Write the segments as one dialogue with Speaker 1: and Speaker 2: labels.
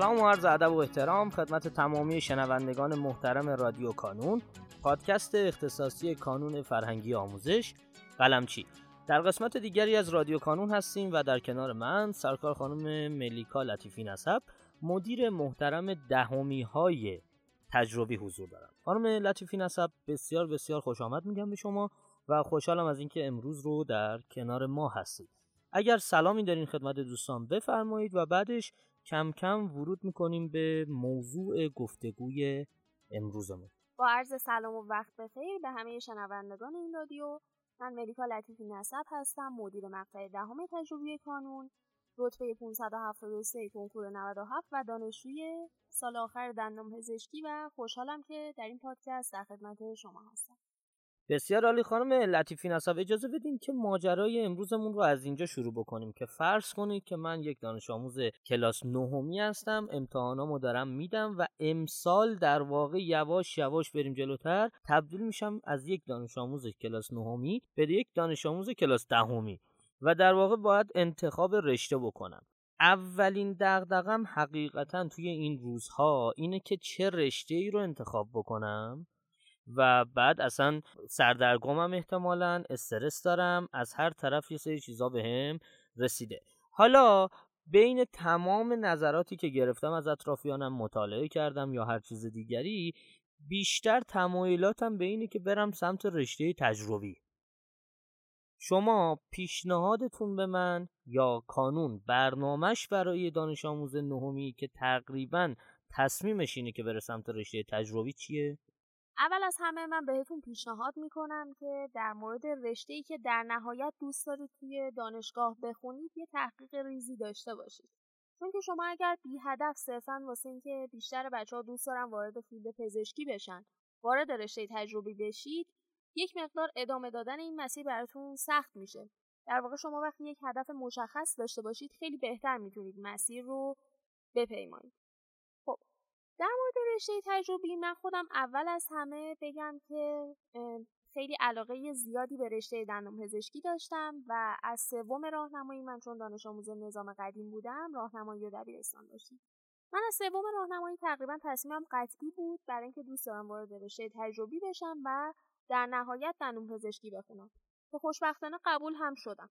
Speaker 1: سلام و عرض ادب و احترام خدمت تمامی شنوندگان محترم رادیو کانون پادکست اختصاصی کانون فرهنگی آموزش قلمچی در قسمت دیگری از رادیو کانون هستیم و در کنار من سرکار خانم ملیکا لطیفی نسب مدیر محترم دهمی های تجربی حضور دارم. خانم لطیفی نسب بسیار بسیار خوش آمد میگم به شما و خوشحالم از اینکه امروز رو در کنار ما هستید. اگر سلامی دارین خدمت دوستان بفرمایید و بعدش کم کم ورود می‌کنیم به موضوع گفتگوی امروزمون.
Speaker 2: با عرض سلام و وقت بخیر به همه شنوندگان این رادیو. من ملیکا لطیفی نسب هستم مدیر مقطع دهم تجربی کانون. رتبه 573 کنکور 97 و دانشجوی سال آخر دندان پزشکی و خوشحالم که در این پادکست در خدمت شما هستم.
Speaker 1: بسیار عالی خانم لطیفی نصب اجازه بدین که ماجرای امروزمون رو از اینجا شروع بکنیم که فرض کنید که من یک دانش آموز کلاس نهمی هستم امتحانامو دارم میدم و امسال در واقع یواش یواش بریم جلوتر تبدیل میشم از یک دانش آموز کلاس نهمی به یک دانش آموز کلاس دهمی و در واقع باید انتخاب رشته بکنم. اولین دغدغم حقیقتا توی این روزها اینه که چه رشته ای رو انتخاب بکنم؟ و بعد اصلا سردرگمم احتمالا استرس دارم از هر طرف یه سری چیزا به هم رسیده حالا بین تمام نظراتی که گرفتم از اطرافیانم مطالعه کردم یا هر چیز دیگری بیشتر تمایلاتم به اینه که برم سمت رشته تجربی شما پیشنهادتون به من یا کانون برنامهش برای دانش آموز نهمی که تقریبا تصمیمش اینه که بره سمت رشته تجربی چیه؟
Speaker 2: اول از همه من بهتون پیشنهاد می‌کنم که در مورد رشته ای که در نهایت دوست دارید توی دانشگاه بخونید یه تحقیق ریزی داشته باشید. چون که شما اگر بی هدف صرفا واسه اینکه بیشتر بچه ها دوست دارن وارد فیلد پزشکی بشن وارد رشته تجربی بشید یک مقدار ادامه دادن این مسیر براتون سخت میشه. در واقع شما وقتی یک هدف مشخص داشته باشید خیلی بهتر می‌تونید مسیر رو بپیمایید. در مورد رشته تجربی من خودم اول از همه بگم که خیلی علاقه زیادی به رشته دندان پزشکی داشتم و از سوم راهنمایی من چون دانش آموز نظام قدیم بودم راهنمایی و دبیرستان داشتم. من از سوم راهنمایی تقریبا تصمیمم قطعی بود برای اینکه دوست دارم وارد رشته تجربی بشم و در نهایت دندون پزشکی بخونم. که خوشبختانه قبول هم شدم.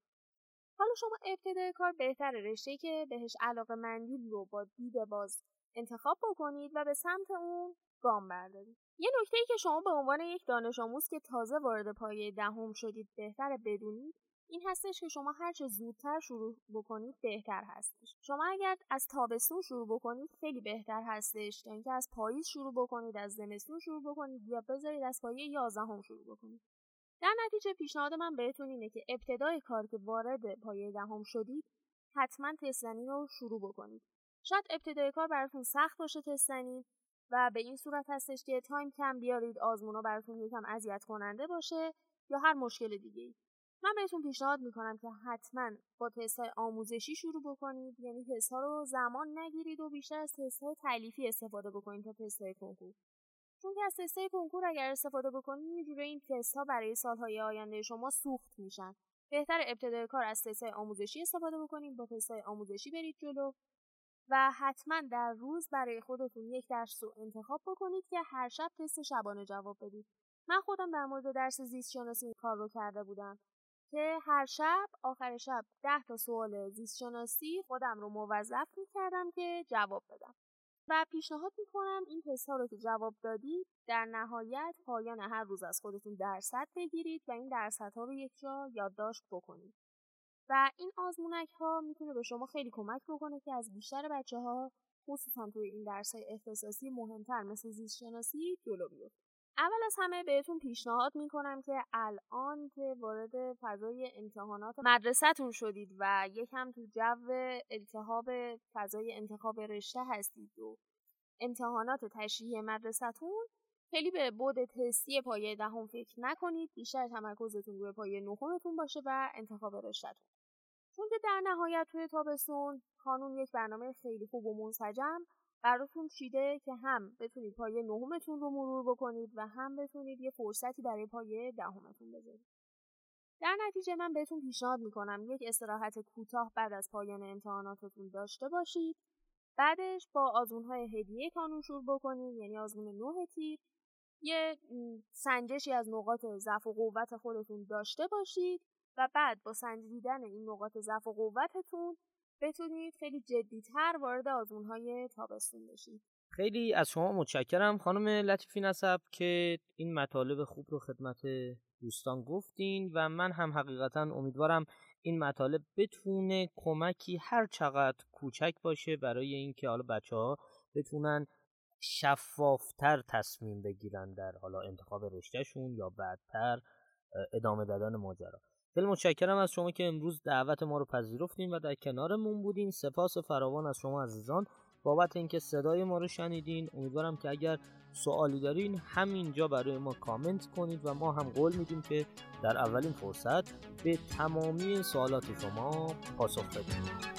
Speaker 2: حالا شما ابتدای کار بهتر رشته که بهش علاقه مندید رو با دید باز انتخاب بکنید و به سمت اون گام بردارید. یه نکته ای که شما به عنوان یک دانش آموز که تازه وارد پایه دهم شدید بهتر بدونید این هستش که شما هر چه زودتر شروع بکنید بهتر هستش. شما اگر از تابستون شروع بکنید خیلی بهتر هستش تا اینکه از پاییز شروع بکنید از زمستون شروع بکنید یا بذارید از پایه یازدهم شروع بکنید. در نتیجه پیشنهاد من بهتون اینه که ابتدای کار که وارد پایه دهم شدید حتما تست‌زنی رو شروع بکنید. شاید ابتدای کار براتون سخت باشه تست‌زنی و به این صورت هستش که time کم بیارید آزمونا براتون یکم اذیت کننده باشه یا هر مشکل دیگه. من بهتون پیشنهاد می‌کنم که حتما با تست های آموزشی شروع بکنید. یعنی تست ها رو زمان نگیرید و بیشتر از تست های تالیفی استفاده بکنید تا تست های کنکور. چون که از تست های کنکور اگر استفاده بکنید یه این تست ها برای سالهای آینده شما سوخت میشن. بهتر ابتدای کار از تست های آموزشی استفاده بکنید با تست های آموزشی برید جلو. و حتما در روز برای خودتون یک درس رو انتخاب بکنید که هر شب تست شبانه جواب بدید. من خودم در مورد درس زیست شناسی کار رو کرده بودم که هر شب آخر شب ده تا سوال زیست شناسی خودم رو موظف کردم که جواب بدم. و پیشنهاد می‌کنم این تست ها رو که جواب دادید در نهایت پایان هر روز از خودتون درصد بگیرید و این درصدها رو یک جا یادداشت بکنید. و این آزمونک ها می‌تونه به شما خیلی کمک بکنه که از بیشتر بچه ها خصوصا توی این درس های اختصاصی مهمتر مثل زیست شناسی جلو بیفتید اول از همه بهتون پیشنهاد می‌کنم که الان که وارد فضای امتحانات مدرسهتون شدید و یکم تو جو التهاب فضای انتخاب رشته هستید و امتحانات تشریح مدرسهتون خیلی به بود تستی پایه دهم فکر نکنید. بیشتر تمرکزتون روی پایه نهمتون باشه و انتخاب رشتهتون. چون که در نهایت توی تابستون کانون یک برنامه خیلی خوب و منسجم براتون چیده که هم بتونید پایه نهمتون رو مرور بکنید و هم بتونید یه فرصتی برای پایه دهمتون بذارید. در نتیجه من بهتون پیشنهاد می‌کنم یک استراحت کوتاه بعد از پایان امتحاناتتون داشته باشید. بعدش با آزمونهای هدیه کانون شروع بکنید یعنی آزمون نه تیر. یه سنجشی از نقاط ضعف و قوت خودتون داشته باشید. و بعد با سنجیدن این نقاط ضعف و قوتتون بتونید خیلی جدیتر وارد آزمونهای تابستون بشید.
Speaker 1: خیلی از شما متشکرم. خانم لطیفی نسب که این مطالب خوب رو خدمت دوستان گفتین و من هم حقیقتا امیدوارم این مطالب بتونه کمکی هر چقدر کوچک باشه برای اینکه حالا بچه ها بتونن شفافتر تصمیم بگیرن در حالا انتخاب رشتهشون یا بعدتر ادامه دادن ماجرا. خیلی متشکرم از شما که امروز دعوت ما رو پذیرفتین و در کنارمون بودین. سپاس فراوان از شما عزیزان. بابت اینکه صدای ما رو شنیدین امیدوارم که اگر سوالی دارین همینجا برای ما کامنت کنید و ما هم قول میدیم که در اولین فرصت به تمامی سوالات شما پاسخ بدیم.